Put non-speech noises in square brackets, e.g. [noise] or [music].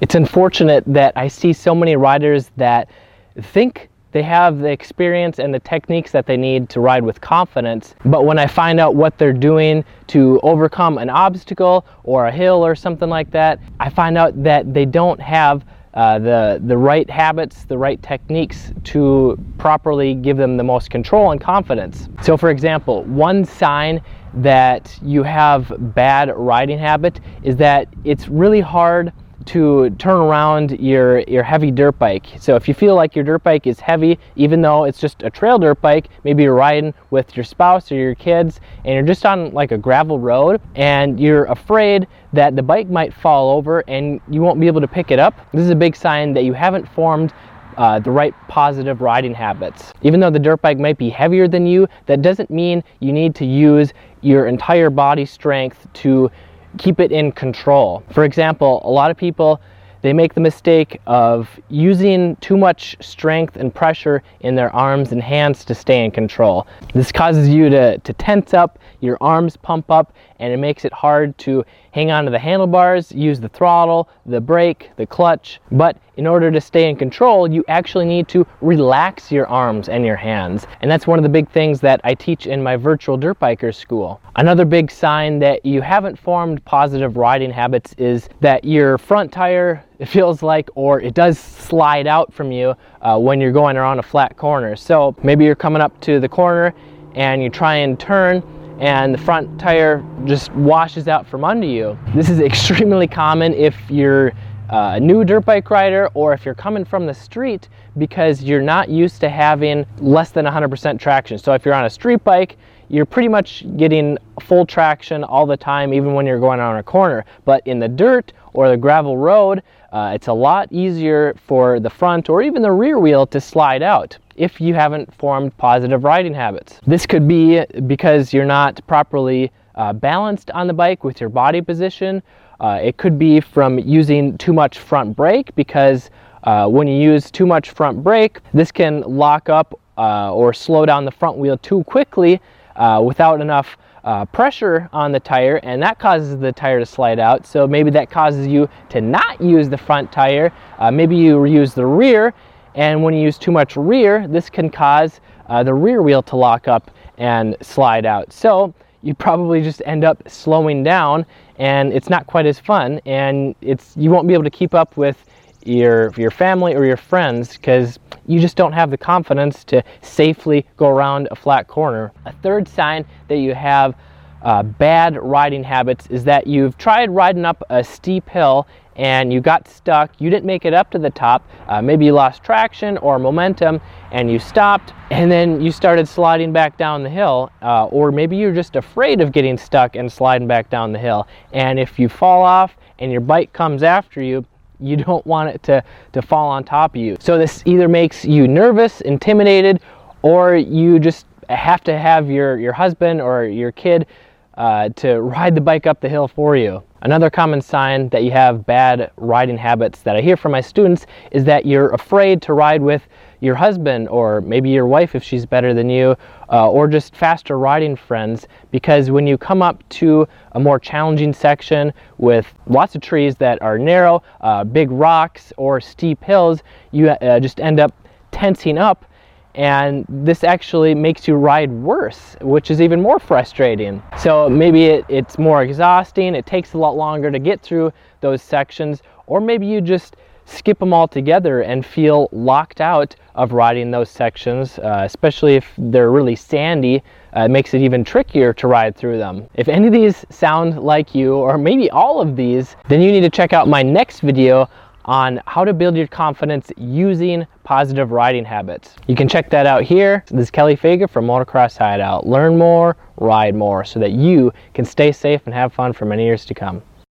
It's unfortunate that I see so many riders that think they have the experience and the techniques that they need to ride with confidence. But when I find out what they're doing to overcome an obstacle or a hill or something like that, I find out that they don't have uh, the, the right habits, the right techniques to properly give them the most control and confidence. So, for example, one sign that you have bad riding habit is that it's really hard to turn around your, your heavy dirt bike. So if you feel like your dirt bike is heavy, even though it's just a trail dirt bike, maybe you're riding with your spouse or your kids and you're just on like a gravel road and you're afraid that the bike might fall over and you won't be able to pick it up, this is a big sign that you haven't formed uh, the right positive riding habits. Even though the dirt bike might be heavier than you, that doesn't mean you need to use your entire body strength to keep it in control. For example, a lot of people they make the mistake of using too much strength and pressure in their arms and hands to stay in control. This causes you to, to tense up, your arms pump up, and it makes it hard to hang on to the handlebars, use the throttle, the brake, the clutch. But in order to stay in control, you actually need to relax your arms and your hands. And that's one of the big things that I teach in my virtual dirt biker school. Another big sign that you haven't formed positive riding habits is that your front tire it feels like or it does slide out from you uh, when you're going around a flat corner. So maybe you're coming up to the corner and you try and turn and the front tire just washes out from under you. This is [laughs] extremely common if you're uh, a new dirt bike rider or if you're coming from the street because you're not used to having less than 100% traction. So if you're on a street bike, you're pretty much getting full traction all the time, even when you're going on a corner. But in the dirt or the gravel road, uh, it's a lot easier for the front or even the rear wheel to slide out if you haven't formed positive riding habits. This could be because you're not properly uh, balanced on the bike with your body position. Uh, it could be from using too much front brake because uh, when you use too much front brake, this can lock up uh, or slow down the front wheel too quickly uh, without enough uh, pressure on the tire and that causes the tire to slide out so maybe that causes you to not use the front tire uh, maybe you use the rear and when you use too much rear, this can cause uh, the rear wheel to lock up and slide out. So you probably just end up slowing down and it's not quite as fun and it's you won't be able to keep up with your your family or your friends because you just don't have the confidence to safely go around a flat corner. A third sign that you have uh, bad riding habits is that you've tried riding up a steep hill and you got stuck, you didn't make it up to the top, uh, maybe you lost traction or momentum and you stopped and then you started sliding back down the hill uh, or maybe you're just afraid of getting stuck and sliding back down the hill. And if you fall off and your bike comes after you you don't want it to, to fall on top of you. So this either makes you nervous, intimidated, or you just have to have your, your husband or your kid uh, to ride the bike up the hill for you. Another common sign that you have bad riding habits that I hear from my students is that you're afraid to ride with your husband or maybe your wife if she's better than you uh, or just faster riding friends because when you come up to a more challenging section with lots of trees that are narrow, uh, big rocks or steep hills, you uh, just end up tensing up and this actually makes you ride worse, which is even more frustrating. So maybe it, it's more exhausting, it takes a lot longer to get through those sections, or maybe you just skip them all together and feel locked out of riding those sections, uh, especially if they're really sandy. Uh, it makes it even trickier to ride through them. If any of these sound like you, or maybe all of these, then you need to check out my next video on how to build your confidence using positive riding habits. You can check that out here. This is Kelley Fager from Motocross Hideout. Learn more, ride more, so that you can stay safe and have fun for many years to come.